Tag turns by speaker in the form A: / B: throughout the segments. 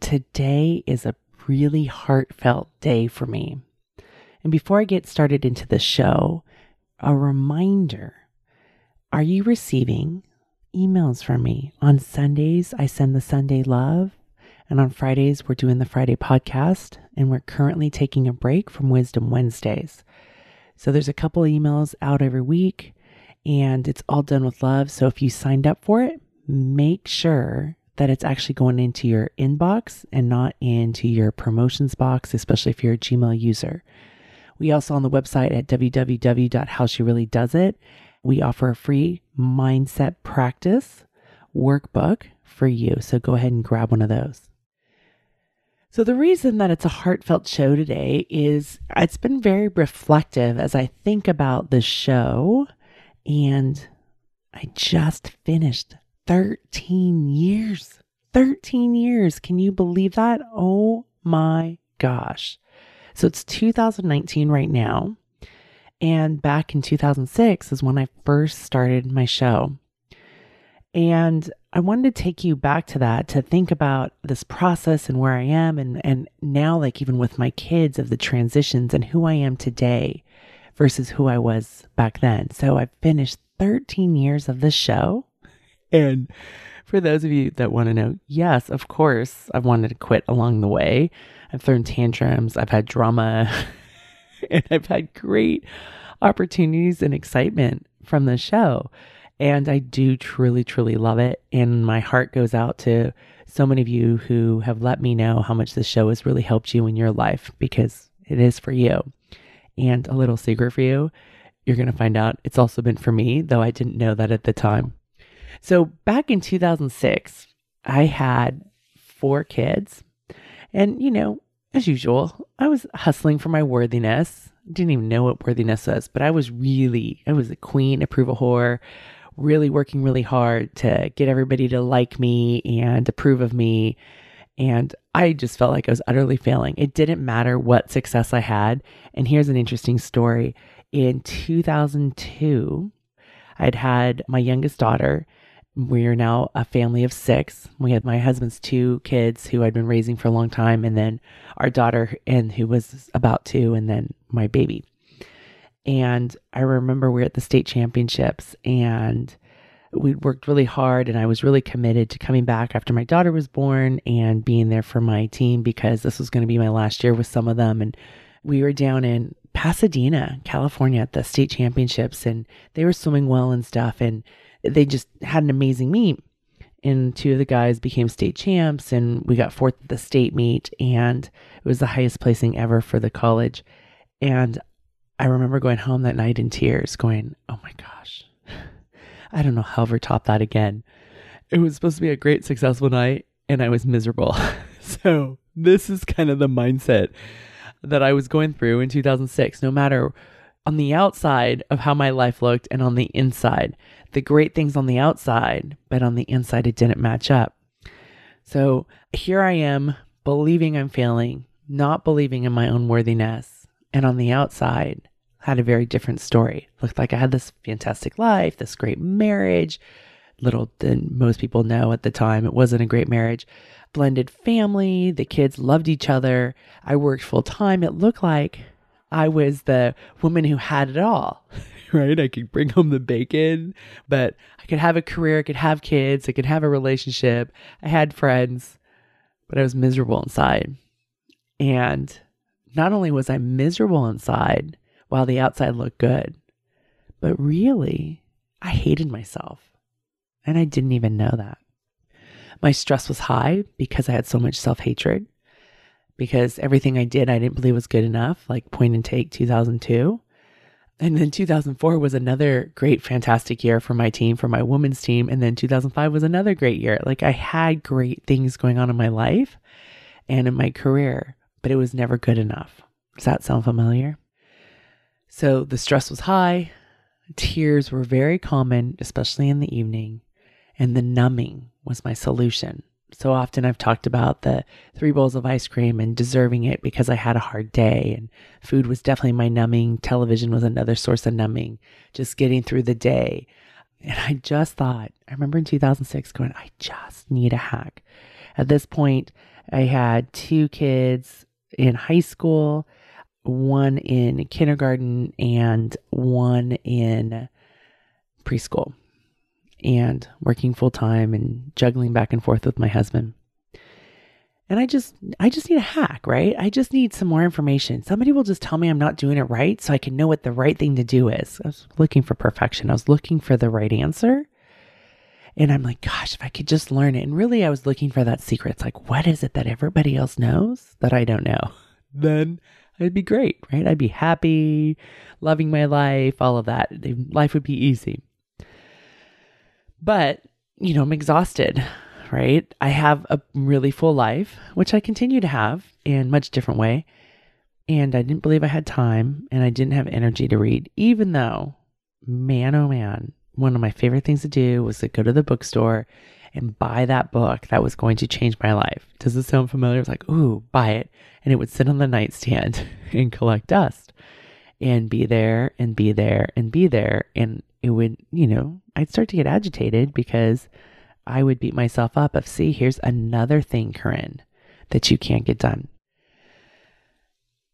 A: Today is a really heartfelt day for me. And before I get started into the show, a reminder Are you receiving emails from me? On Sundays, I send the Sunday love. And on Fridays, we're doing the Friday podcast. And we're currently taking a break from Wisdom Wednesdays. So there's a couple emails out every week, and it's all done with love. So if you signed up for it, make sure that it's actually going into your inbox and not into your promotions box, especially if you're a Gmail user. We also on the website at www.howshereallydoesit, we offer a free mindset practice workbook for you. So go ahead and grab one of those. So the reason that it's a heartfelt show today is it's been very reflective as I think about the show and I just finished 13 years. 13 years. Can you believe that? Oh my gosh. So it's 2019 right now. And back in 2006 is when I first started my show. And I wanted to take you back to that to think about this process and where I am and and now like even with my kids of the transitions and who I am today versus who I was back then. So I've finished 13 years of this show and for those of you that want to know, yes, of course, I've wanted to quit along the way. I've thrown tantrums, I've had drama, and I've had great opportunities and excitement from the show. And I do truly, truly love it. And my heart goes out to so many of you who have let me know how much this show has really helped you in your life because it is for you. And a little secret for you, you're going to find out it's also been for me, though I didn't know that at the time. So back in 2006, I had four kids. And, you know, as usual, I was hustling for my worthiness. Didn't even know what worthiness was, but I was really, I was a queen approval whore, really working really hard to get everybody to like me and approve of me. And I just felt like I was utterly failing. It didn't matter what success I had. And here's an interesting story. In 2002, I'd had my youngest daughter we are now a family of six. We had my husband's two kids who I'd been raising for a long time, and then our daughter, and who was about two, and then my baby. And I remember we are at the state championships, and we worked really hard, and I was really committed to coming back after my daughter was born and being there for my team because this was going to be my last year with some of them. And we were down in Pasadena, California, at the state championships, and they were swimming well and stuff, and they just had an amazing meet. And two of the guys became state champs, and we got fourth at the state meet, and it was the highest placing ever for the college. And I remember going home that night in tears, going, Oh my gosh, I don't know how I'll ever top that again. It was supposed to be a great, successful night, and I was miserable. so, this is kind of the mindset that I was going through in 2006, no matter on the outside of how my life looked and on the inside. The great things on the outside, but on the inside, it didn't match up. So here I am, believing I'm failing, not believing in my own worthiness. And on the outside, had a very different story. Looked like I had this fantastic life, this great marriage. Little did most people know at the time, it wasn't a great marriage. Blended family, the kids loved each other. I worked full time. It looked like I was the woman who had it all, right? I could bring home the bacon, but I could have a career, I could have kids, I could have a relationship, I had friends, but I was miserable inside. And not only was I miserable inside while the outside looked good, but really, I hated myself. And I didn't even know that. My stress was high because I had so much self hatred because everything I did I didn't believe was good enough, like Point and Take 2002. And then 2004 was another great, fantastic year for my team, for my women's team. And then 2005 was another great year. Like I had great things going on in my life. and in my career, but it was never good enough. Does that sound familiar? So the stress was high, tears were very common, especially in the evening, and the numbing was my solution. So often I've talked about the three bowls of ice cream and deserving it because I had a hard day, and food was definitely my numbing. Television was another source of numbing, just getting through the day. And I just thought, I remember in 2006 going, I just need a hack. At this point, I had two kids in high school, one in kindergarten, and one in preschool, and working full time and juggling back and forth with my husband. And I just I just need a hack, right? I just need some more information. Somebody will just tell me I'm not doing it right so I can know what the right thing to do is. I was looking for perfection. I was looking for the right answer. And I'm like, gosh, if I could just learn it. And really, I was looking for that secret. It's like, what is it that everybody else knows that I don't know? Then I'd be great, right? I'd be happy, loving my life, all of that. Life would be easy. But, you know, I'm exhausted, right? I have a really full life, which I continue to have in much different way. And I didn't believe I had time and I didn't have energy to read, even though, man, oh man, one of my favorite things to do was to go to the bookstore and buy that book that was going to change my life. Does this sound familiar? It's like, ooh, buy it. And it would sit on the nightstand and collect dust and be there and be there and be there. And it would, you know, I'd start to get agitated because I would beat myself up of, see, here's another thing, Koren, that you can't get done.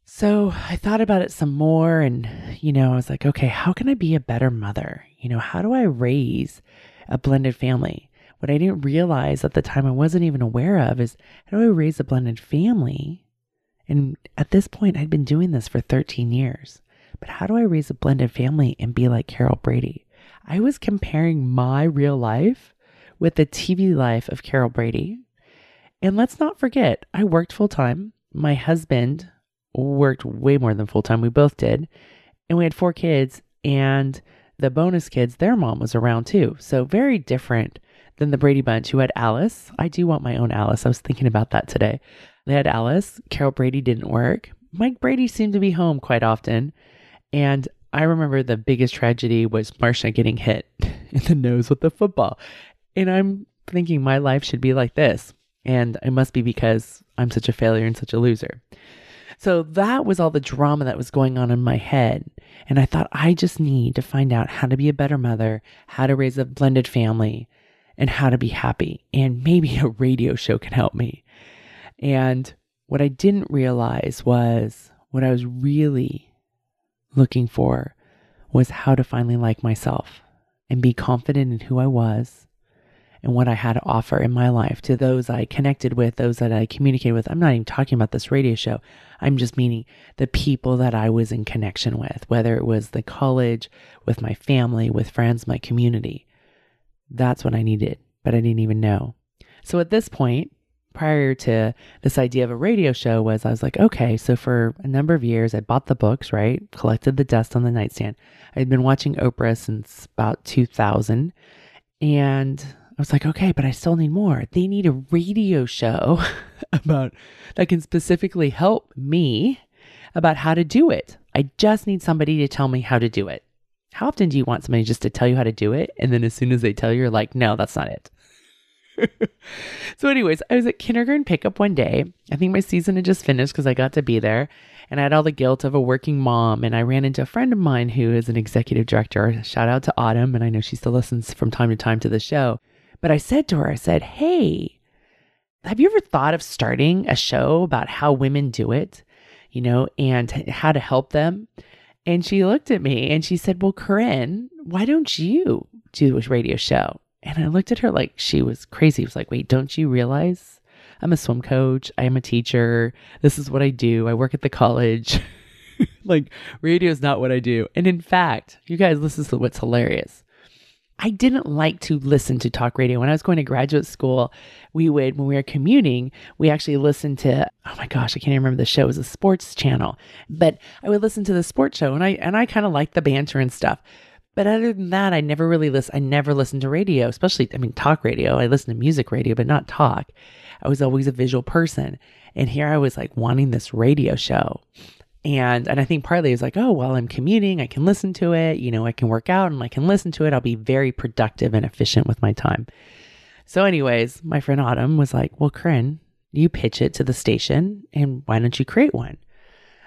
A: So I thought about it some more and, you know, I was like, okay, how can I be a better mother? You know, how do I raise a blended family? What I didn't realize at the time I wasn't even aware of is how do I raise a blended family? And at this point, I'd been doing this for 13 years. But how do I raise a blended family and be like Carol Brady? I was comparing my real life with the TV life of Carol Brady. And let's not forget, I worked full time. My husband worked way more than full time. We both did. And we had four kids. And the bonus kids, their mom was around too. So very different than the Brady Bunch, who had Alice. I do want my own Alice. I was thinking about that today. They had Alice. Carol Brady didn't work. Mike Brady seemed to be home quite often. And I remember the biggest tragedy was Marcia getting hit in the nose with the football. And I'm thinking my life should be like this. And it must be because I'm such a failure and such a loser. So that was all the drama that was going on in my head. And I thought, I just need to find out how to be a better mother, how to raise a blended family, and how to be happy. And maybe a radio show can help me. And what I didn't realize was what I was really looking for was how to finally like myself and be confident in who I was and what I had to offer in my life to those I connected with, those that I communicated with. I'm not even talking about this radio show. I'm just meaning the people that I was in connection with, whether it was the college, with my family, with friends, my community. That's what I needed, but I didn't even know. So at this point, prior to this idea of a radio show was I was like, okay, so for a number of years I bought the books, right? Collected the dust on the nightstand. I'd been watching Oprah since about 2000 and I was like, okay, but I still need more. They need a radio show about that can specifically help me about how to do it. I just need somebody to tell me how to do it. How often do you want somebody just to tell you how to do it? And then as soon as they tell you, you're like, no, that's not it. so, anyways, I was at kindergarten pickup one day. I think my season had just finished because I got to be there. And I had all the guilt of a working mom. And I ran into a friend of mine who is an executive director. Shout out to Autumn. And I know she still listens from time to time to the show. But I said to her, I said, Hey, have you ever thought of starting a show about how women do it, you know, and how to help them? And she looked at me and she said, Well, Koren, why don't you do a radio show? And I looked at her like she was crazy. I was like, Wait, don't you realize I'm a swim coach? I am a teacher. This is what I do. I work at the college. like, radio is not what I do. And in fact, you guys, this is what's hilarious. I didn't like to listen to talk radio. When I was going to graduate school, we would, when we were commuting, we actually listened to, oh my gosh, I can't even remember the show. It was a sports channel. But I would listen to the sports show and I and I kind of liked the banter and stuff. But other than that, I never really listen. I never listened to radio, especially, I mean, talk radio. I listen to music radio, but not talk. I was always a visual person. And here I was like wanting this radio show. And and I think partly it was like, oh, while I'm commuting, I can listen to it. You know, I can work out and I can listen to it. I'll be very productive and efficient with my time. So, anyways, my friend Autumn was like, well, Koren, you pitch it to the station and why don't you create one?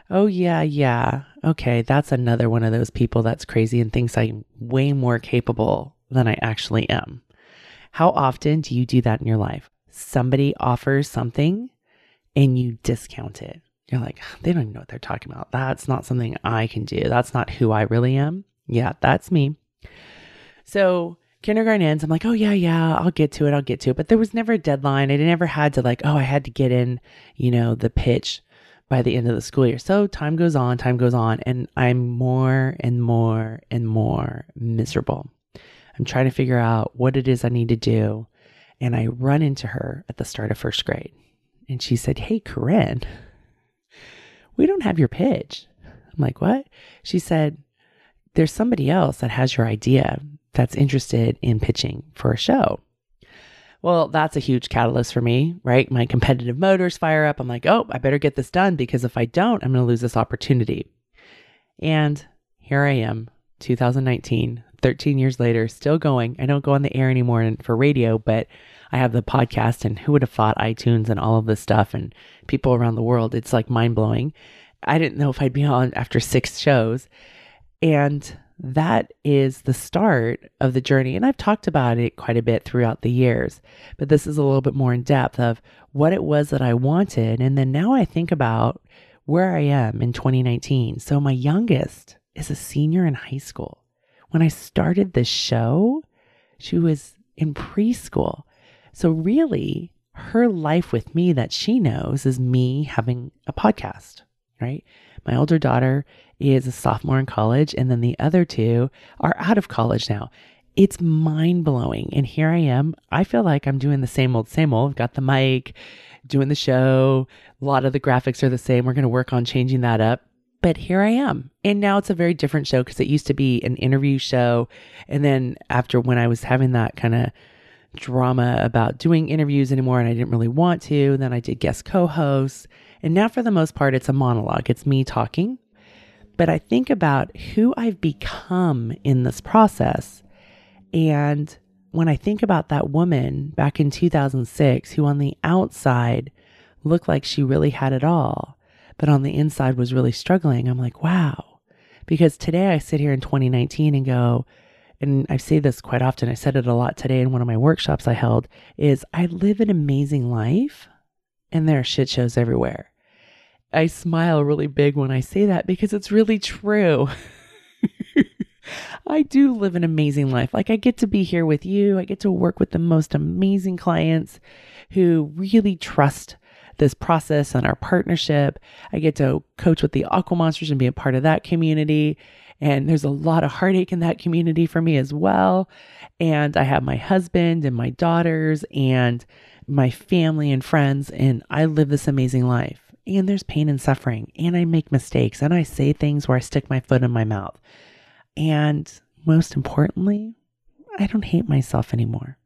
A: Oh, yeah, yeah. Okay, that's another one of those people that's crazy and thinks I'm way more capable than I actually am. How often do you do that in your life? Somebody offers something and you discount it. You're like, they don't even know what they're talking about. That's not something I can do. That's not who I really am. Yeah, that's me. So kindergarten ends. I'm like, oh, yeah, yeah, I'll get to it. I'll get to it. But there was never a deadline. I never had to, like, oh, I had to get in, you know, the pitch by the end of the school year. So time goes on, time goes on, and I'm more and more and more miserable. I'm trying to figure out what it is I need to do. And I run into her at the start of first grade. And she said, Hey, Koren, we don't have your pitch. I'm like, what? She said, there's somebody else that has your idea that's interested in pitching for a show. Well, that's a huge catalyst for me, right? My competitive motors fire up. I'm like, oh, I better get this done because if I don't, I'm going to lose this opportunity. And here I am, 2019, 13 years later, still going. I don't go on the air anymore for radio, but I have the podcast, and who would have thought iTunes and all of this stuff and people around the world? It's like mind blowing. I didn't know if I'd be on after six shows. And that is the start of the journey. And I've talked about it quite a bit throughout the years, but this is a little bit more in depth of what it was that I wanted. And then now I think about where I am in 2019. So my youngest is a senior in high school. When I started this show, she was in preschool. So, really, her life with me that she knows is me having a podcast, right? My older daughter is a sophomore in college, and then the other two are out of college now. It's mind blowing. And here I am. I feel like I'm doing the same old, same old. I've got the mic, doing the show. A lot of the graphics are the same. We're going to work on changing that up. But here I am. And now it's a very different show because it used to be an interview show. And then after when I was having that kind of drama about doing interviews anymore and I didn't really want to. Then I did guest co hosts. And now, for the most part, it's a monologue, it's me talking. But I think about who I've become in this process. And when I think about that woman back in 2006 who on the outside looked like she really had it all, but on the inside was really struggling, I'm like, wow. Because today I sit here in 2019 and go, and I say this quite often, I said it a lot today in one of my workshops I held, is I live an amazing life and there are shit shows everywhere. I smile really big when I say that because it's really true. I do live an amazing life. Like, I get to be here with you. I get to work with the most amazing clients who really trust this process and our partnership. I get to coach with the Aqua Monsters and be a part of that community. And there's a lot of heartache in that community for me as well. And I have my husband and my daughters and my family and friends, and I live this amazing life. And there's pain and suffering, and I make mistakes, and I say things where I stick my foot in my mouth. And most importantly, I don't hate myself anymore.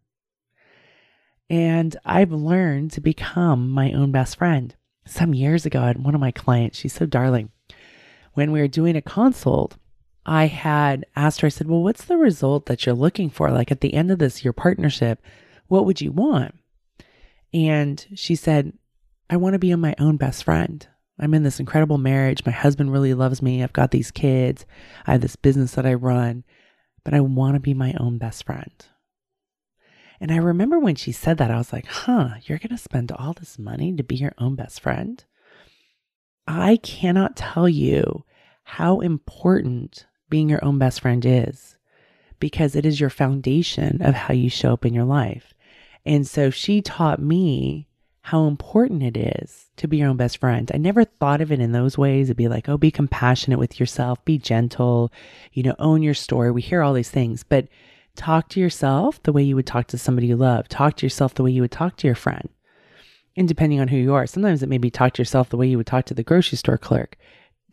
A: And I've learned to become my own best friend. Some years ago, I had one of my clients, she's so darling. When we were doing a consult, I had asked her, I said, Well, what's the result that you're looking for? Like at the end of this, your partnership, what would you want? And she said, I want to be my own best friend. I'm in this incredible marriage. My husband really loves me. I've got these kids. I have this business that I run, but I want to be my own best friend. And I remember when she said that, I was like, huh, you're going to spend all this money to be your own best friend? I cannot tell you how important being your own best friend is because it is your foundation of how you show up in your life. And so she taught me how important it is to be your own best friend. I never thought of it in those ways. It'd be like, oh, be compassionate with yourself, be gentle, you know, own your story. We hear all these things, but talk to yourself the way you would talk to somebody you love. Talk to yourself the way you would talk to your friend. And depending on who you are, sometimes it may be talk to yourself the way you would talk to the grocery store clerk.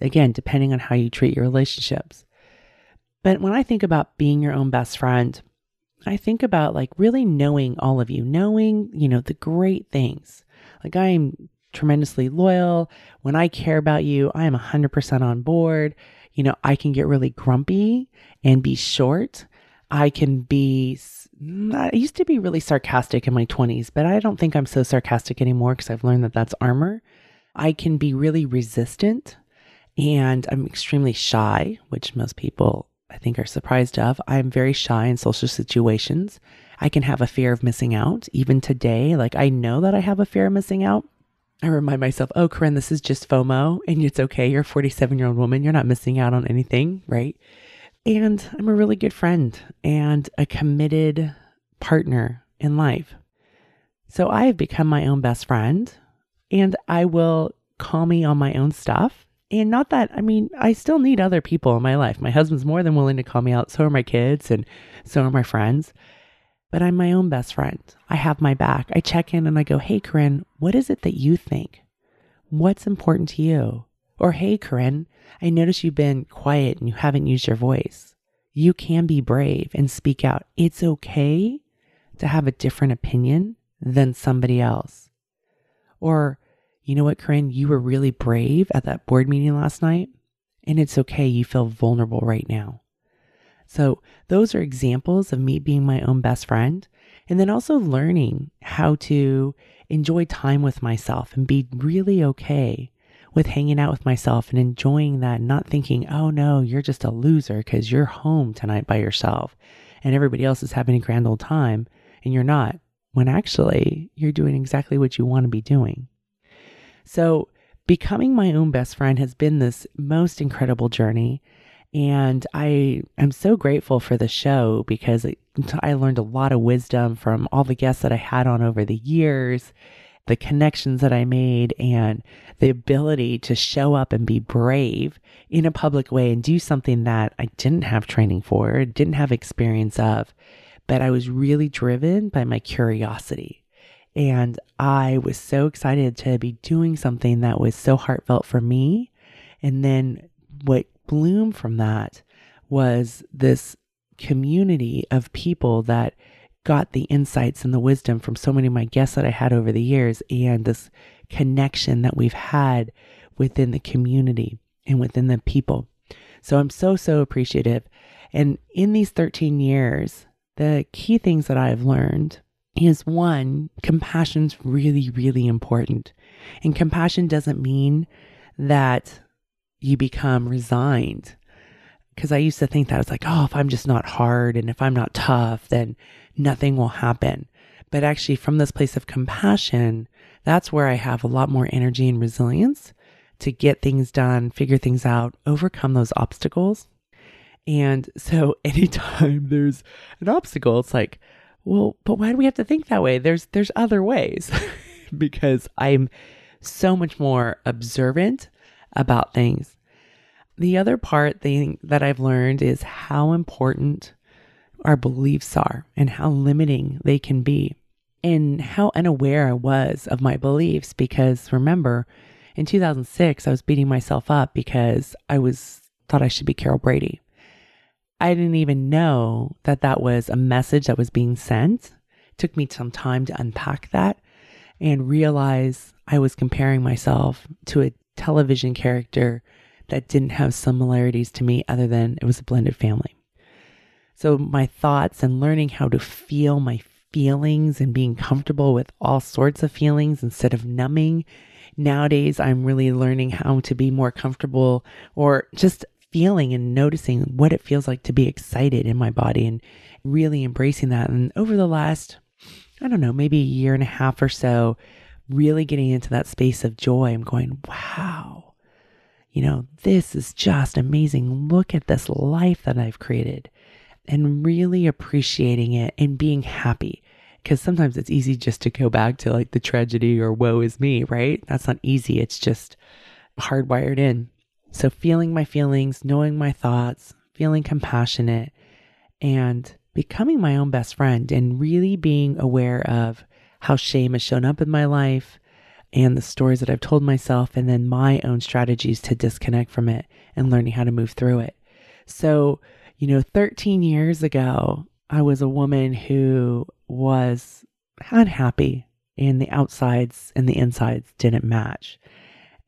A: Again, depending on how you treat your relationships. But when I think about being your own best friend, I think about like really knowing all of you, knowing, you know, the great things. Like I am tremendously loyal. When I care about you, I am 100% on board. You know, I can get really grumpy and be short. I can be, I used to be really sarcastic in my 20s, but I don't think I'm so sarcastic anymore because I've learned that that's armor. I can be really resistant and I'm extremely shy, which most people I think are surprised of. I'm very shy in social situations. I can have a fear of missing out. Even today, like I know that I have a fear of missing out. I remind myself, oh, Koren, this is just FOMO and it's okay. You're a 47 year old woman. You're not missing out on anything, right? And I'm a really good friend and a committed partner in life. So I have become my own best friend and I will call me on my own stuff and not that, I mean, I still need other people in my life. My husband's more than willing to call me out. So are my kids and so are my friends. But I'm my own best friend. I have my back. I check in and I go, Hey, Koren, what is it that you think? What's important to you? Or, Hey, Koren, I notice you've been quiet and you haven't used your voice. You can be brave and speak out. It's okay to have a different opinion than somebody else. Or, you know what, Koren? You were really brave at that board meeting last night, and it's okay. You feel vulnerable right now. So, those are examples of me being my own best friend. And then also learning how to enjoy time with myself and be really okay with hanging out with myself and enjoying that, not thinking, oh no, you're just a loser because you're home tonight by yourself and everybody else is having a grand old time and you're not, when actually you're doing exactly what you want to be doing. So, becoming my own best friend has been this most incredible journey. And I am so grateful for the show because I learned a lot of wisdom from all the guests that I had on over the years, the connections that I made, and the ability to show up and be brave in a public way and do something that I didn't have training for, didn't have experience of, but I was really driven by my curiosity. And I was so excited to be doing something that was so heartfelt for me. And then what bloomed from that was this community of people that got the insights and the wisdom from so many of my guests that I had over the years and this connection that we've had within the community and within the people. So I'm so, so appreciative. And in these 13 years, the key things that I've learned is one, compassion's really, really important. And compassion doesn't mean that you become resigned. Because I used to think that it's like, oh, if I'm just not hard and if I'm not tough, then nothing will happen. But actually, from this place of compassion, that's where I have a lot more energy and resilience to get things done, figure things out, overcome those obstacles. And so, anytime there's an obstacle, it's like, well, but why do we have to think that way? There's there's other ways because I'm so much more observant about things. The other part thing that I've learned is how important our beliefs are and how limiting they can be and how unaware I was of my beliefs because remember in 2006 I was beating myself up because I was thought I should be Carol Brady. I didn't even know that that was a message that was being sent. It took me some time to unpack that and realize I was comparing myself to a television character that didn't have similarities to me other than it was a blended family. So my thoughts and learning how to feel my feelings and being comfortable with all sorts of feelings instead of numbing. Nowadays, I'm really learning how to be more comfortable or just feeling and noticing what it feels like to be excited in my body and really embracing that. And over the last, I don't know, maybe a year and a half or so, really getting into that space of joy, I'm going, wow, you know, this is just amazing. Look at this life that I've created and really appreciating it and being happy. Because sometimes it's easy just to go back to like the tragedy or woe is me, right? That's not easy. It's just hardwired in. So, feeling my feelings, knowing my thoughts, feeling compassionate, and becoming my own best friend, and really being aware of how shame has shown up in my life and the stories that I've told myself, and then my own strategies to disconnect from it and learning how to move through it. So, You know, 13 years ago, I was a woman who was unhappy and the outsides and the insides didn't match.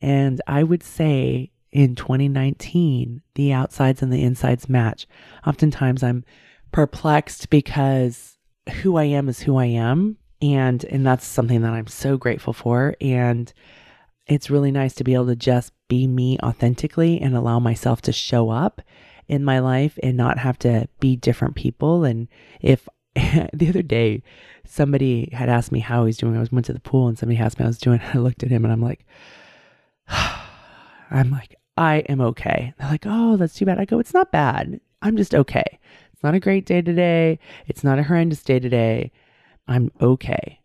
A: And I would say in 2019, the outsides and the insides match. Oftentimes I'm perplexed because who I am is who I am. And, and that's something that I'm so grateful for. And it's really nice to be able to just be me authentically and allow myself to show up in my life and not have to be different people. And if the other day somebody had asked me how he's doing, I was went to the pool and somebody asked me how I was doing. I looked at him and I'm like, I'm like, I am okay. They're like, oh, that's too bad. I go, it's not bad. I'm just okay. It's not a great day today. It's not a horrendous day today. I'm okay.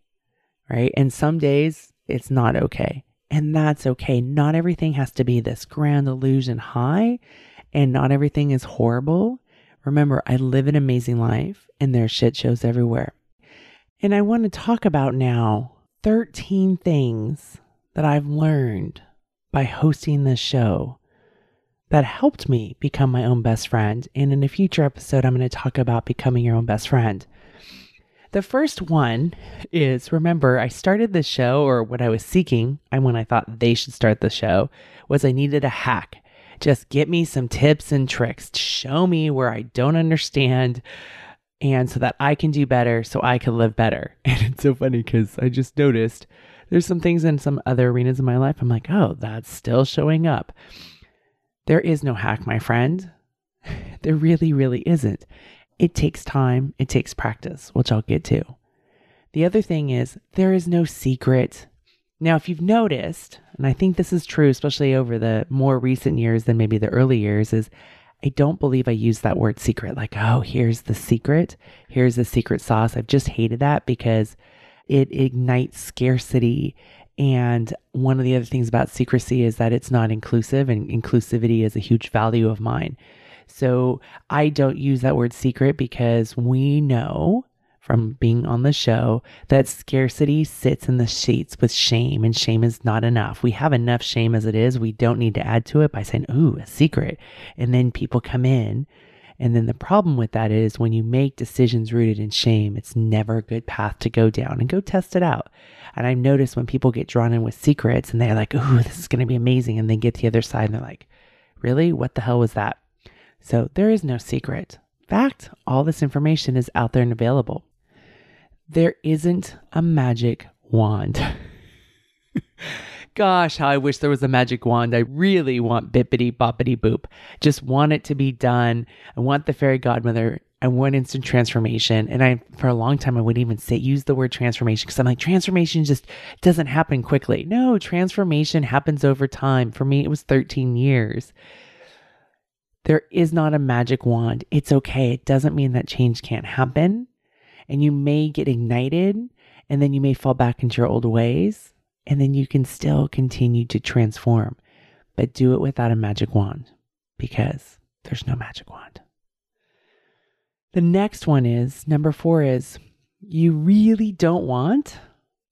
A: Right. And some days it's not okay. And that's okay. Not everything has to be this grand illusion high, and not everything is horrible. Remember, I live an amazing life and there's shit shows everywhere. And I want to talk about now 13 things that I've learned by hosting this show that helped me become my own best friend. And in a future episode, I'm going to talk about becoming your own best friend. The first one is remember, I started this show, or what I was seeking, and when I thought they should start the show, was I needed a hack. Just get me some tips and tricks, show me where I don't understand, and so that I can do better, so I can live better. And it's so funny because I just noticed there's some things in some other arenas of my life. I'm like, oh, that's still showing up. There is no hack, my friend. There really, really isn't. It takes time, it takes practice, which I'll get to. The other thing is, there is no secret. Now, if you've noticed, and I think this is true, especially over the more recent years than maybe the early years, is I don't believe I use that word secret. Like, oh, here's the secret. Here's the secret sauce. I've just hated that because it ignites scarcity. And one of the other things about secrecy is that it's not inclusive, and inclusivity is a huge value of mine. So I don't use that word secret because we know from being on the show that scarcity sits in the sheets with shame, and shame is not enough. We have enough shame as it is. We don't need to add to it by saying, Ooh, a secret. And then people come in. And then the problem with that is when you make decisions rooted in shame, it's never a good path to go down and go test it out. And I've noticed when people get drawn in with secrets and they're like, Ooh, this is going to be amazing. And they get to the other side and they're like, Really? What the hell was that? So there is no secret. Fact, all this information is out there and available. There isn't a magic wand. Gosh, how I wish there was a magic wand. I really want bippity boppity boop. Just want it to be done. I want the fairy godmother. I want instant transformation. And I, for a long time, I wouldn't even say, use the word transformation because I'm like, transformation just doesn't happen quickly. No, transformation happens over time. For me, it was 13 years. There is not a magic wand. It's okay. It doesn't mean that change can't happen. And you may get ignited and then you may fall back into your old ways and then you can still continue to transform. But do it without a magic wand because there's no magic wand. The next one is number four is you really don't want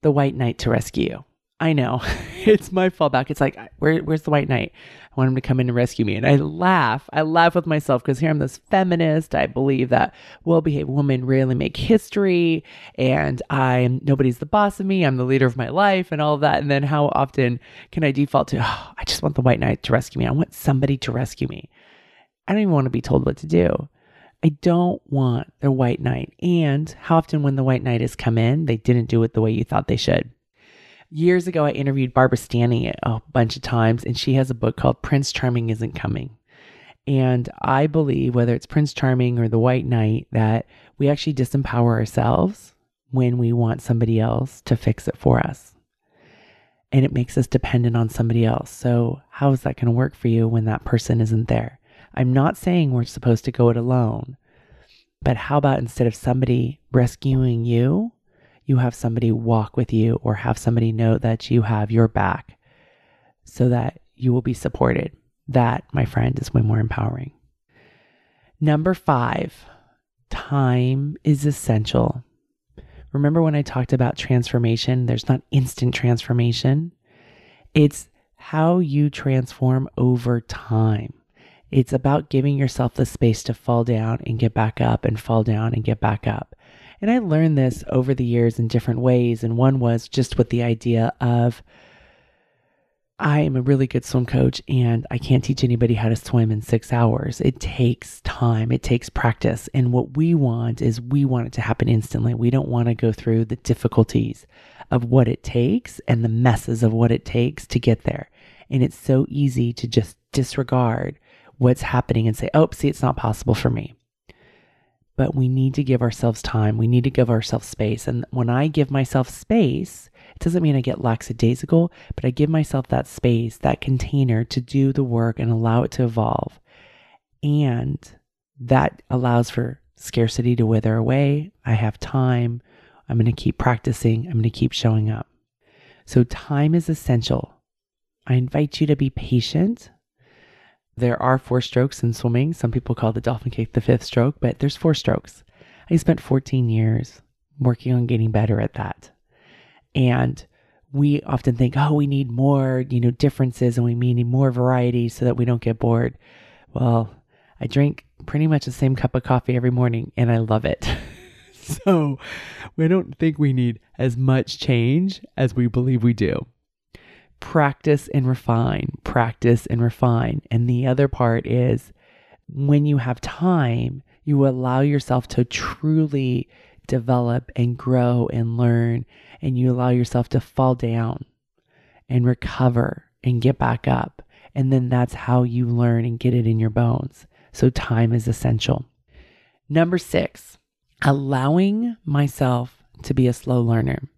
A: the white knight to rescue you. I know it's my fallback. It's like, where, where's the white knight? I want him to come in and rescue me. And I laugh. I laugh with myself because here I'm this feminist. I believe that well behaved women rarely make history and I'm nobody's the boss of me. I'm the leader of my life and all of that. And then how often can I default to, oh, I just want the white knight to rescue me. I want somebody to rescue me. I don't even want to be told what to do. I don't want the white knight. And how often when the white knight has come in, they didn't do it the way you thought they should years ago, I interviewed Barbara Stanny a bunch of times, and she has a book called Prince Charming Isn't Coming. And I believe, whether it's Prince Charming or the White Knight, that we actually disempower ourselves when we want somebody else to fix it for us. And it makes us dependent on somebody else. So, how is that going to work for you when that person isn't there? I'm not saying we're supposed to go it alone, but how about instead of somebody rescuing you, you have somebody walk with you or have somebody know that you have your back so that you will be supported. That, my friend, is way more empowering. Number five, time is essential. Remember when I talked about transformation? There's not instant transformation, it's how you transform over time. It's about giving yourself the space to fall down and get back up and fall down and get back up. And I learned this over the years in different ways. And one was just with the idea of I am a really good swim coach and I can't teach anybody how to swim in six hours. It takes time, it takes practice. And what we want is we want it to happen instantly. We don't want to go through the difficulties of what it takes and the messes of what it takes to get there. And it's so easy to just disregard what's happening and say, oh, see, it's not possible for me. But we need to give ourselves time. We need to give ourselves space. And when I give myself space, it doesn't mean I get lackadaisical, but I give myself that space, that container to do the work and allow it to evolve. And that allows for scarcity to wither away. I have time. I'm going to keep practicing. I'm going to keep showing up. So, time is essential. I invite you to be patient there are four strokes in swimming. Some people call the dolphin kick the fifth stroke, but there's four strokes. I spent 14 years working on getting better at that. And we often think, oh, we need more, you know, differences and we need more variety so that we don't get bored. Well, I drink pretty much the same cup of coffee every morning and I love it. so we don't think we need as much change as we believe we do practice and refine, practice and refine. And the other part is when you have time, you allow yourself to truly develop and grow and learn, and you allow yourself to fall down and recover and get back up. And then that's how you learn and get it in your bones. So, time is essential. Number six, allowing myself to be a slow learner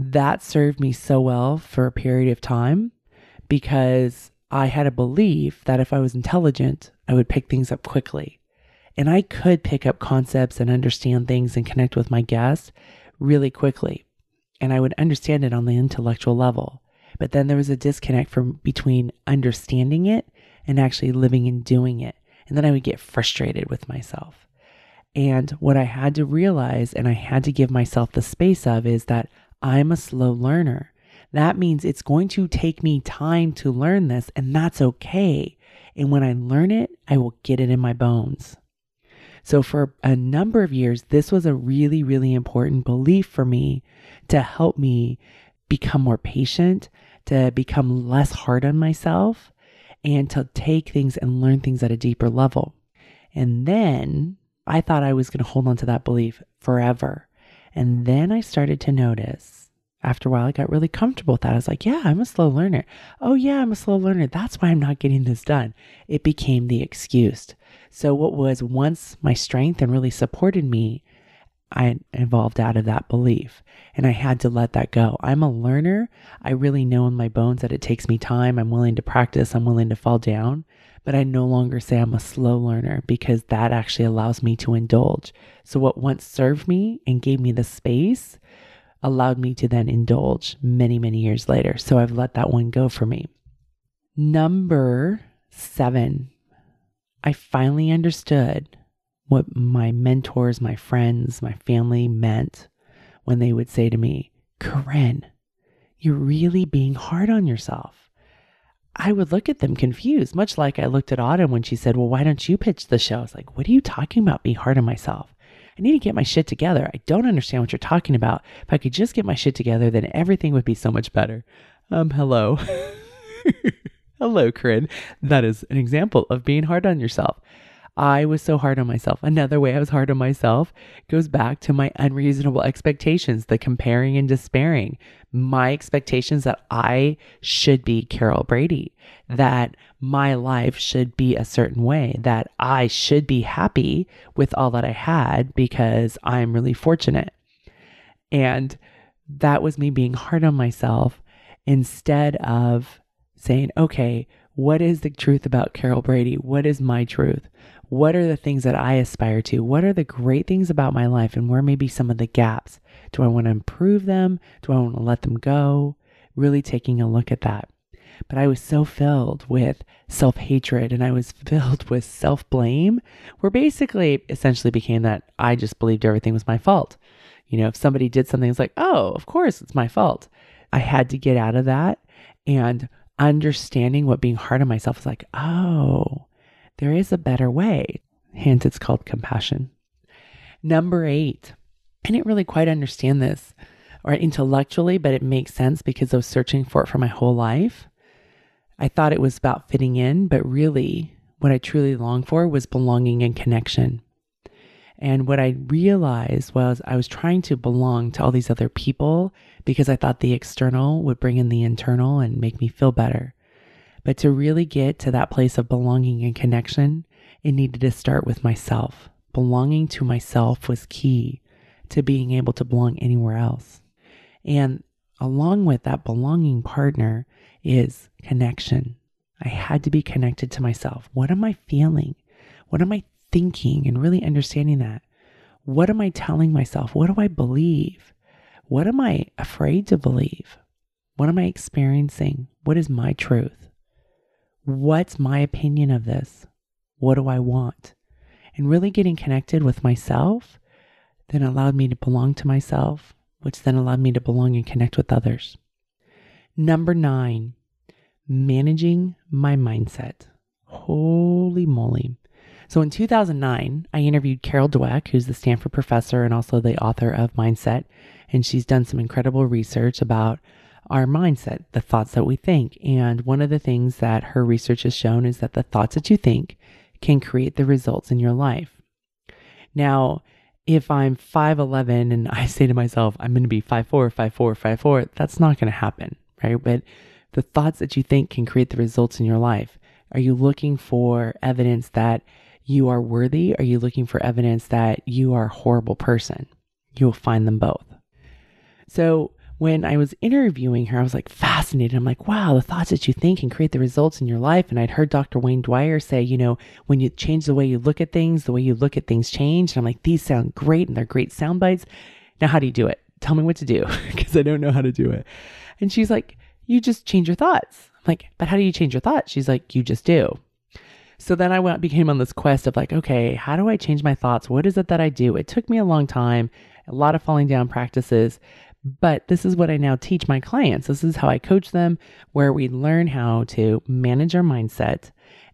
A: that served me so well for a period of time because I had a belief that if I was intelligent, I would pick things up quickly. And I could pick up concepts and understand things and connect with my guests really quickly. And I would understand it on the intellectual level. But then there was a disconnect from between understanding it and actually living and doing it. And then I would get frustrated with myself. And what I had to realize and I had to give myself the space of is that I'm a slow learner. That means it's going to take me time to learn this, and that's okay. And when I learn it, I will get it in my bones. So, for a number of years, this was a really, really important belief for me to help me become more patient, to become less hard on myself, and to take things and learn things at a deeper level. And then I thought I was going to hold on to that belief forever. And then I started to notice after a while, I got really comfortable with that. I was like, yeah, I'm a slow learner. Oh, yeah, I'm a slow learner. That's why I'm not getting this done. It became the excuse. So, what was once my strength and really supported me, I evolved out of that belief and I had to let that go. I'm a learner. I really know in my bones that it takes me time. I'm willing to practice. I'm willing to fall down but I no longer say I'm a slow learner because that actually allows me to indulge. So, what once served me and gave me the space allowed me to then indulge many, many years later. So, I've let that one go for me. Number seven, I finally understood what my mentors, my friends, my family meant when they would say to me, Koren, you're really being hard on yourself. I would look at them confused, much like I looked at Autumn when she said, Well, why don't you pitch the show? I was like, What are you talking about? Be hard on myself. I need to get my shit together. I don't understand what you're talking about. If I could just get my shit together, then everything would be so much better. Um, hello. hello, Koren. That is an example of being hard on yourself. I was so hard on myself. Another way I was hard on myself goes back to my unreasonable expectations, the comparing and despairing. My expectations that I should be Carol Brady, that my life should be a certain way, that I should be happy with all that I had because I'm really fortunate. And that was me being hard on myself instead of saying, okay, what is the truth about Carol Brady? What is my truth? What are the things that I aspire to? What are the great things about my life? And where may be some of the gaps? Do I want to improve them? Do I want to let them go? Really taking a look at that. But I was so filled with self hatred and I was filled with self blame, where basically essentially became that I just believed everything was my fault. You know, if somebody did something, it's like, oh, of course it's my fault. I had to get out of that and understanding what being hard on myself is like, oh, there is a better way. Hence, it's called compassion. Number eight, I didn't really quite understand this or intellectually, but it makes sense because I was searching for it for my whole life. I thought it was about fitting in, but really, what I truly longed for was belonging and connection. And what I realized was I was trying to belong to all these other people because I thought the external would bring in the internal and make me feel better. But to really get to that place of belonging and connection, it needed to start with myself. Belonging to myself was key to being able to belong anywhere else. And along with that belonging partner is connection. I had to be connected to myself. What am I feeling? What am I thinking? And really understanding that. What am I telling myself? What do I believe? What am I afraid to believe? What am I experiencing? What is my truth? What's my opinion of this? What do I want? And really getting connected with myself then allowed me to belong to myself, which then allowed me to belong and connect with others. Number nine, managing my mindset. Holy moly. So in 2009, I interviewed Carol Dweck, who's the Stanford professor and also the author of Mindset. And she's done some incredible research about our mindset, the thoughts that we think. And one of the things that her research has shown is that the thoughts that you think can create the results in your life. Now, if I'm 5'11 and I say to myself, I'm going to be 5'4, 5'4, 5'4, that's not going to happen, right? But the thoughts that you think can create the results in your life. Are you looking for evidence that you are worthy? Are you looking for evidence that you are a horrible person? You'll find them both. So when I was interviewing her, I was like fascinated. I'm like, wow, the thoughts that you think can create the results in your life. And I'd heard Dr. Wayne Dyer say, you know, when you change the way you look at things, the way you look at things change. And I'm like, these sound great and they're great sound bites. Now, how do you do it? Tell me what to do because I don't know how to do it. And she's like, you just change your thoughts. I'm like, but how do you change your thoughts? She's like, you just do. So then I went became on this quest of like, okay, how do I change my thoughts? What is it that I do? It took me a long time, a lot of falling down practices, but this is what I now teach my clients. This is how I coach them, where we learn how to manage our mindset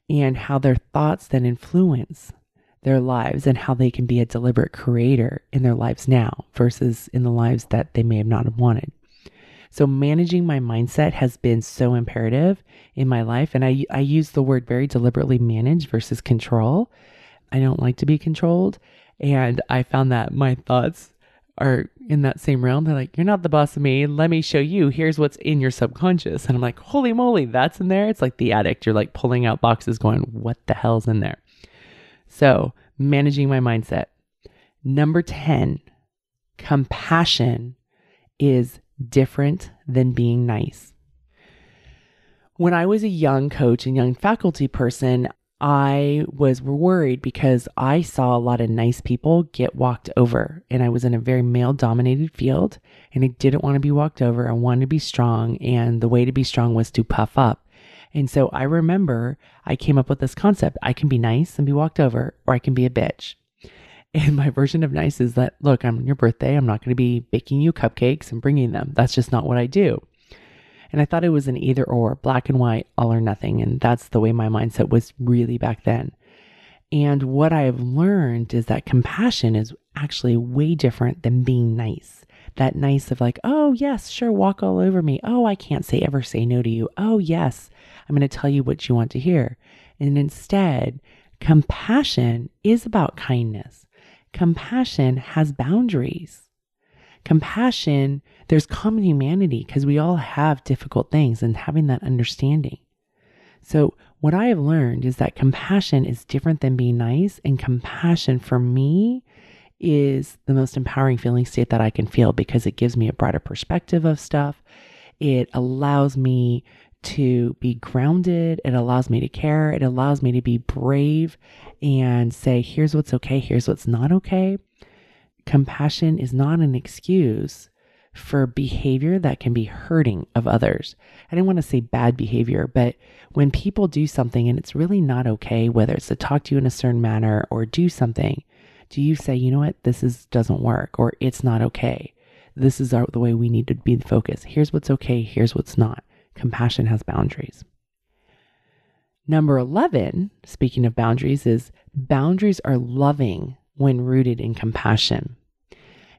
A: and how their thoughts then influence their lives and how they can be a deliberate creator in their lives now versus in the lives that they may have not have wanted. So managing my mindset has been so imperative in my life. And I, I use the word very deliberately manage versus control. I don't like to be controlled. And I found that my thoughts are in that same realm. They're like, You're not the boss of me. Let me show you. Here's what's in your subconscious. And I'm like, Holy moly, that's in there. It's like the addict. You're like pulling out boxes going, What the hell's in there? So, managing my mindset. Number 10, compassion is different than being nice. When I was a young coach and young faculty person, I was worried because I saw a lot of nice people get walked over, and I was in a very male dominated field, and I didn't want to be walked over. I wanted to be strong, and the way to be strong was to puff up. And so I remember I came up with this concept I can be nice and be walked over, or I can be a bitch. And my version of nice is that, look, I'm on your birthday, I'm not going to be baking you cupcakes and bringing them. That's just not what I do. And I thought it was an either or, black and white, all or nothing. And that's the way my mindset was really back then. And what I have learned is that compassion is actually way different than being nice. That nice of like, oh, yes, sure, walk all over me. Oh, I can't say ever say no to you. Oh, yes, I'm going to tell you what you want to hear. And instead, compassion is about kindness. Compassion has boundaries. Compassion, there's common humanity because we all have difficult things and having that understanding. So, what I have learned is that compassion is different than being nice, and compassion for me is the most empowering feeling state that I can feel because it gives me a broader perspective of stuff. It allows me to be grounded. It allows me to care. It allows me to be brave and say, here's what's okay, here's what's not okay. Compassion is not an excuse for behavior that can be hurting of others. I didn't want to say bad behavior, but when people do something and it's really not okay, whether it's to talk to you in a certain manner or do something, do you say, you know what, this is doesn't work or it's not okay? This is our, the way we need to be the focus. Here's what's okay, here's what's not Compassion has boundaries. Number 11, speaking of boundaries, is boundaries are loving when rooted in compassion.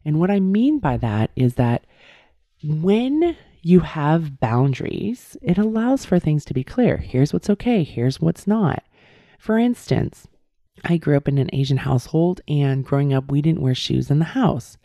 A: And what I mean by that is that when you have boundaries, it allows for things to be clear. Here's what's okay, here's what's not. For instance, I grew up in an Asian household, and growing up, we didn't wear shoes in the house.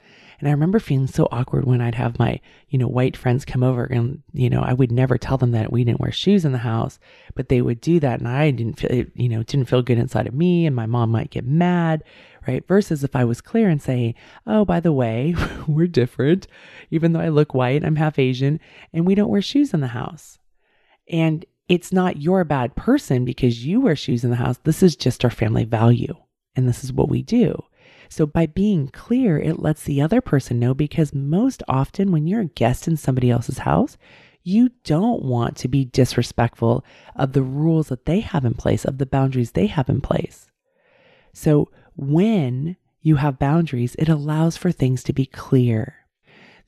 A: And I remember feeling so awkward when I'd have my, you know, white friends come over and, you know, I would never tell them that we didn't wear shoes in the house, but they would do that. And I didn't feel, you know, didn't feel good inside of me. And my mom might get mad, right? Versus if I was clear and say, oh, by the way, we're different. Even though I look white, I'm half Asian and we don't wear shoes in the house. And it's not you're a bad person because you wear shoes in the house. This is just our family value. And this is what we do. So by being clear, it lets the other person know because most often when you're a guest in somebody else's house, you don't want to be disrespectful of the rules that they have in place, of the boundaries they have in place. So when you have boundaries, it allows for things to be clear.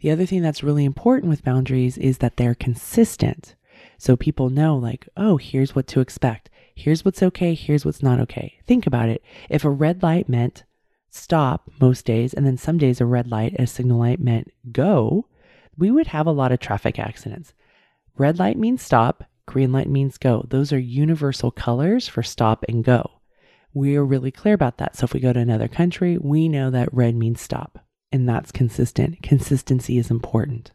A: The other thing that's really important with boundaries is that they're consistent. So people know, like, oh, here's what to expect. Here's what's okay. Here's what's not okay. Think about it. If a red light meant stop most days, and then some days a red light, a signal light meant go, we would have a lot of traffic accidents. Red light means stop, green light means go. Those are universal colors for stop and go. We are really clear about that. So if we go to another country, we know that red means stop, and that's consistent. Consistency is important.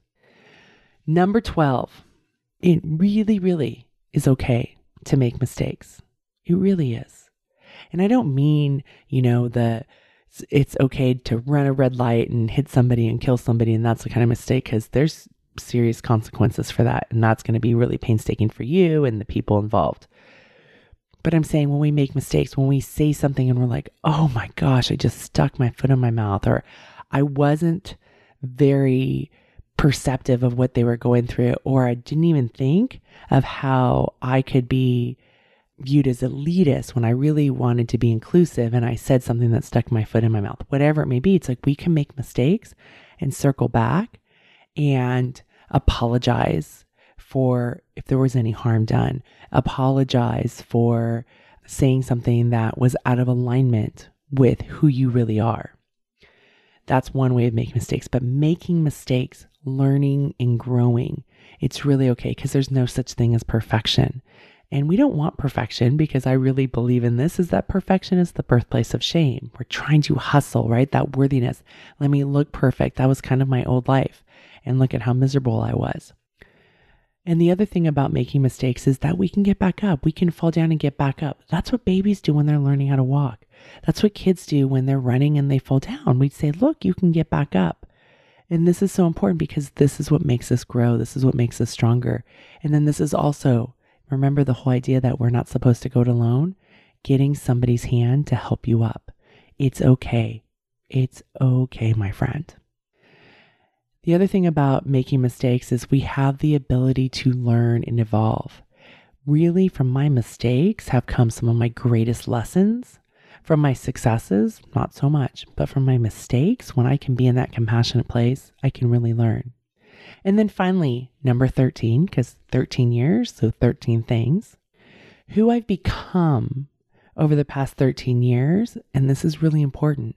A: Number 12, it really, really is okay to make mistakes. It really is. And I don't mean, you know, the it's okay to run a red light and hit somebody and kill somebody and that's the kind of mistake because there's serious consequences for that and that's going to be really painstaking for you and the people involved. But i'm saying when we make mistakes when we say something and we're like oh my gosh i just stuck my foot in my mouth or i wasn't very perceptive of what they were going through or i didn't even think of how i could be viewed as elitist when I really wanted to be inclusive and I said something that stuck my foot in my mouth. Whatever it may be, it's like we can make mistakes and circle back and apologize for if there was any harm done, apologize for saying something that was out of alignment with who you really are. That's one way of making mistakes, but making mistakes, learning and growing, it's really okay because there's no such thing as perfection. And we don't want perfection because I really believe in this is that perfection is the birthplace of shame. We're trying to hustle, right? That worthiness. Let me look perfect. That was kind of my old life. And look at how miserable I was. And the other thing about making mistakes is that we can get back up. We can fall down and get back up. That's what babies do when they're learning how to walk. That's what kids do when they're running and they fall down. We'd say, look, you can get back up. And this is so important because this is what makes us grow. This is what makes us stronger. And then this is also Remember the whole idea that we're not supposed to go it alone? Getting somebody's hand to help you up. It's okay. It's okay, my friend. The other thing about making mistakes is we have the ability to learn and evolve. Really, from my mistakes have come some of my greatest lessons. From my successes, not so much, but from my mistakes, when I can be in that compassionate place, I can really learn. And then finally, number 13, because 13 years, so 13 things, who I've become over the past 13 years. And this is really important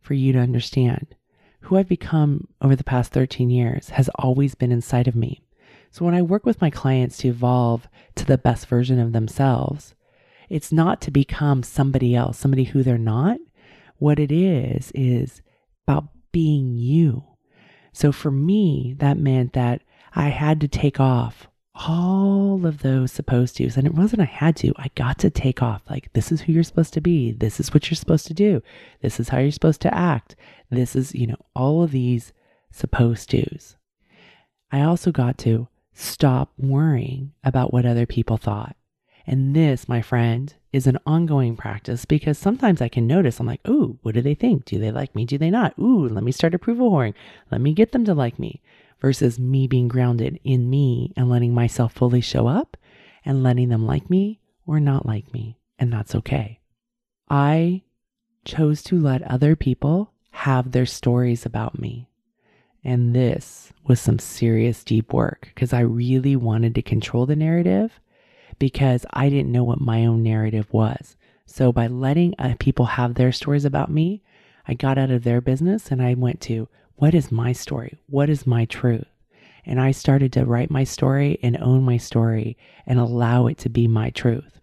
A: for you to understand. Who I've become over the past 13 years has always been inside of me. So when I work with my clients to evolve to the best version of themselves, it's not to become somebody else, somebody who they're not. What it is, is about being you so for me, that meant that I had to take off all of those supposed to's. And it wasn't I had to, I got to take off. Like, this is who you're supposed to be. This is what you're supposed to do. This is how you're supposed to act. This is, you know, all of these supposed to's. I also got to stop worrying about what other people thought. And this, my friend, is an ongoing practice because sometimes I can notice I'm like, ooh, what do they think? Do they like me? Do they not? Ooh, let me start approval whoring. Let me get them to like me versus me being grounded in me and letting myself fully show up and letting them like me or not like me. And that's okay. I chose to let other people have their stories about me. And this was some serious deep work because I really wanted to control the narrative because I didn't know what my own narrative was. So by letting uh, people have their stories about me, I got out of their business and I went to what is my story? What is my truth? And I started to write my story and own my story and allow it to be my truth.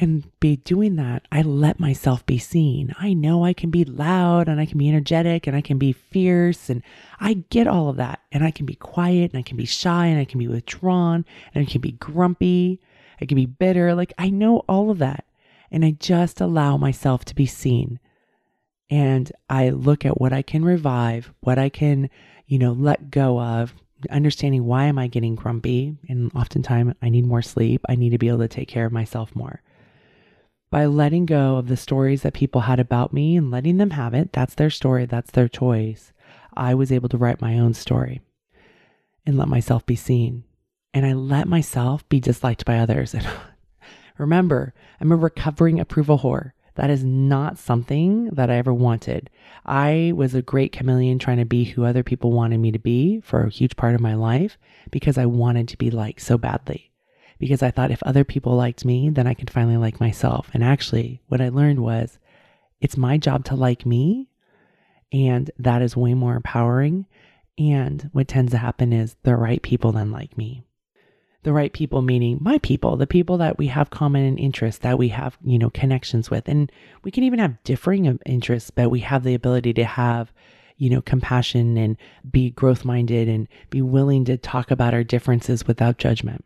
A: And by doing that, I let myself be seen. I know I can be loud and I can be energetic and I can be fierce and I get all of that. And I can be quiet and I can be shy and I can be withdrawn and I can be grumpy. I can be bitter. Like I know all of that. And I just allow myself to be seen. And I look at what I can revive, what I can, you know, let go of, understanding why am I getting grumpy? And oftentimes I need more sleep. I need to be able to take care of myself more by letting go of the stories that people had about me and letting them have it. That's their story, that's their choice. I was able to write my own story and let myself be seen. And I let myself be disliked by others. And remember, I'm a recovering approval whore. That is not something that I ever wanted. I was a great chameleon trying to be who other people wanted me to be for a huge part of my life because I wanted to be liked so badly because I thought if other people liked me, then I could finally like myself. And actually, what I learned was it's my job to like me. And that is way more empowering. And what tends to happen is the right people then like me. The right people meaning my people, the people that we have common interests, that we have, you know, connections with. And we can even have differing interests, but we have the ability to have, you know, compassion and be growth minded and be willing to talk about our differences without judgment.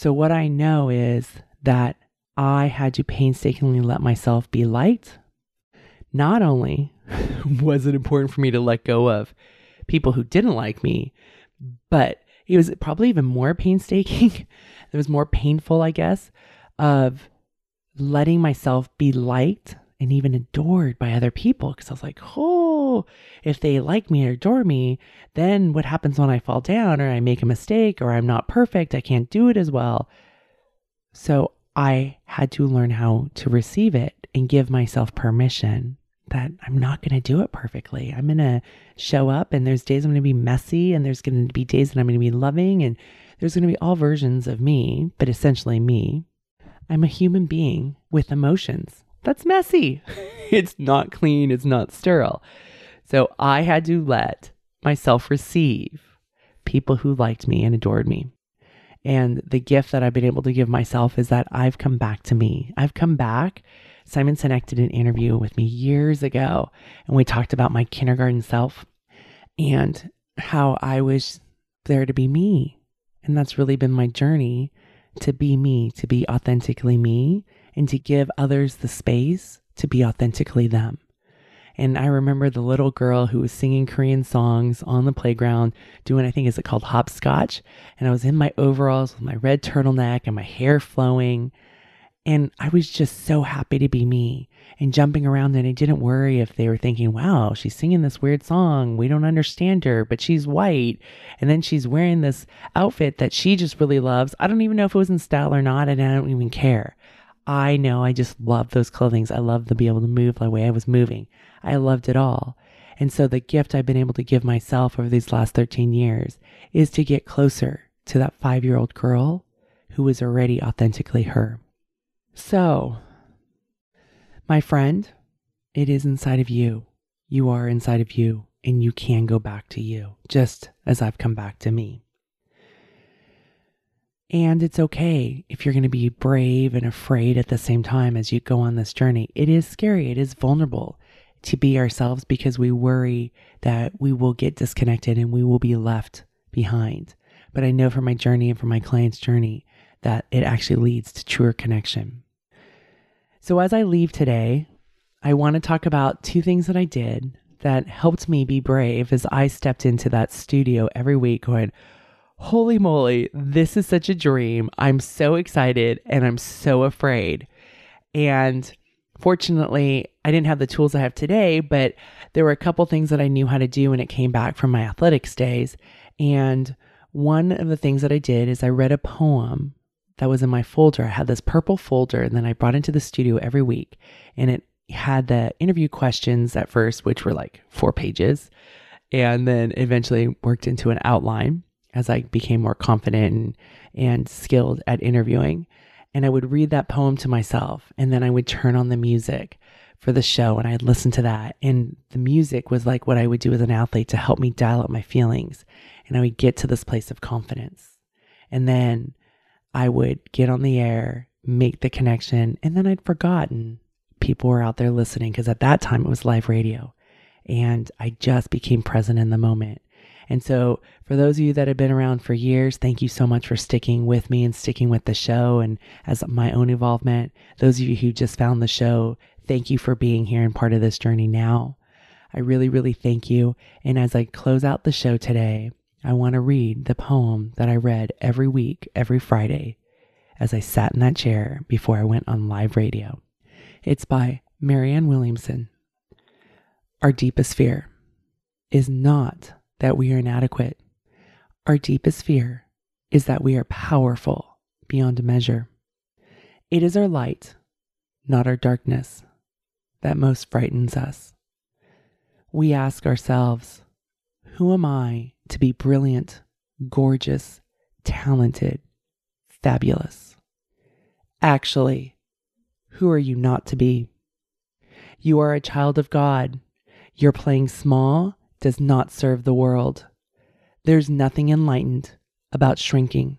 A: So, what I know is that I had to painstakingly let myself be liked. Not only was it important for me to let go of people who didn't like me, but it was probably even more painstaking. it was more painful, I guess, of letting myself be liked and even adored by other people. Because I was like, oh, if they like me or adore me, then what happens when I fall down or I make a mistake or I'm not perfect? I can't do it as well. So I had to learn how to receive it and give myself permission that I'm not going to do it perfectly. I'm going to show up and there's days I'm going to be messy and there's going to be days that I'm going to be loving and there's going to be all versions of me, but essentially me. I'm a human being with emotions. That's messy. it's not clean, it's not sterile. So I had to let myself receive people who liked me and adored me. And the gift that I've been able to give myself is that I've come back to me. I've come back. Simon Sinek did an interview with me years ago, and we talked about my kindergarten self and how I was there to be me. And that's really been my journey to be me, to be authentically me, and to give others the space to be authentically them. And I remember the little girl who was singing Korean songs on the playground, doing, I think, is it called hopscotch? And I was in my overalls with my red turtleneck and my hair flowing. And I was just so happy to be me and jumping around. And I didn't worry if they were thinking, wow, she's singing this weird song. We don't understand her, but she's white. And then she's wearing this outfit that she just really loves. I don't even know if it was in style or not. And I don't even care. I know I just love those clothings. I love to be able to move the way I was moving. I loved it all. And so the gift I've been able to give myself over these last 13 years is to get closer to that five year old girl who was already authentically her. So, my friend, it is inside of you. You are inside of you, and you can go back to you, just as I've come back to me. And it's okay if you're going to be brave and afraid at the same time as you go on this journey. It is scary, it is vulnerable to be ourselves because we worry that we will get disconnected and we will be left behind. But I know from my journey and from my client's journey that it actually leads to truer connection. So as I leave today, I want to talk about two things that I did that helped me be brave as I stepped into that studio every week going, holy moly, this is such a dream. I'm so excited and I'm so afraid. And fortunately, I didn't have the tools I have today, but there were a couple things that I knew how to do when it came back from my athletics days. And one of the things that I did is I read a poem that was in my folder. I had this purple folder, and then I brought into the studio every week. And it had the interview questions at first, which were like four pages. and then eventually worked into an outline as I became more confident and, and skilled at interviewing. And I would read that poem to myself, and then I would turn on the music for the show and I'd listen to that. And the music was like what I would do as an athlete to help me dial up my feelings. And I would get to this place of confidence. And then I would get on the air, make the connection, and then I'd forgotten people were out there listening because at that time it was live radio. And I just became present in the moment. And so, for those of you that have been around for years, thank you so much for sticking with me and sticking with the show and as my own involvement. Those of you who just found the show, thank you for being here and part of this journey now. I really, really thank you. And as I close out the show today, I want to read the poem that I read every week, every Friday, as I sat in that chair before I went on live radio. It's by Marianne Williamson. Our deepest fear is not that we are inadequate. Our deepest fear is that we are powerful beyond measure. It is our light, not our darkness, that most frightens us. We ask ourselves, who am I to be brilliant, gorgeous, talented, fabulous? Actually, who are you not to be? You are a child of God. You're playing small does not serve the world. There's nothing enlightened about shrinking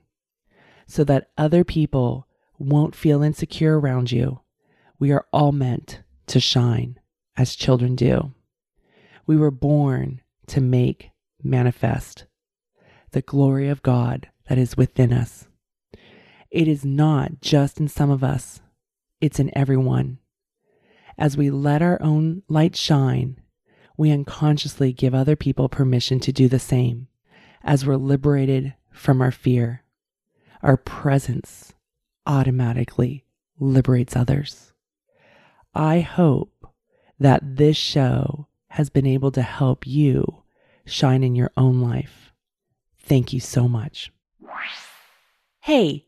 A: so that other people won't feel insecure around you. We are all meant to shine as children do. We were born to make manifest the glory of God that is within us. It is not just in some of us, it's in everyone. As we let our own light shine, we unconsciously give other people permission to do the same. As we're liberated from our fear, our presence automatically liberates others. I hope that this show has been able to help you shine in your own life. Thank you so much. Hey,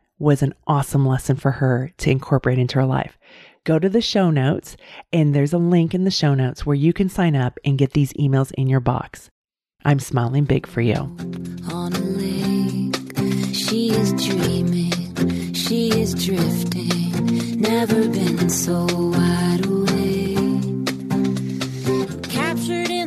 A: was an awesome lesson for her to incorporate into her life. Go to the show notes, and there's a link in the show notes where you can sign up and get these emails in your box. I'm smiling big for you.
B: On a lake, she is dreaming, she is drifting, never been so wide awake. Captured in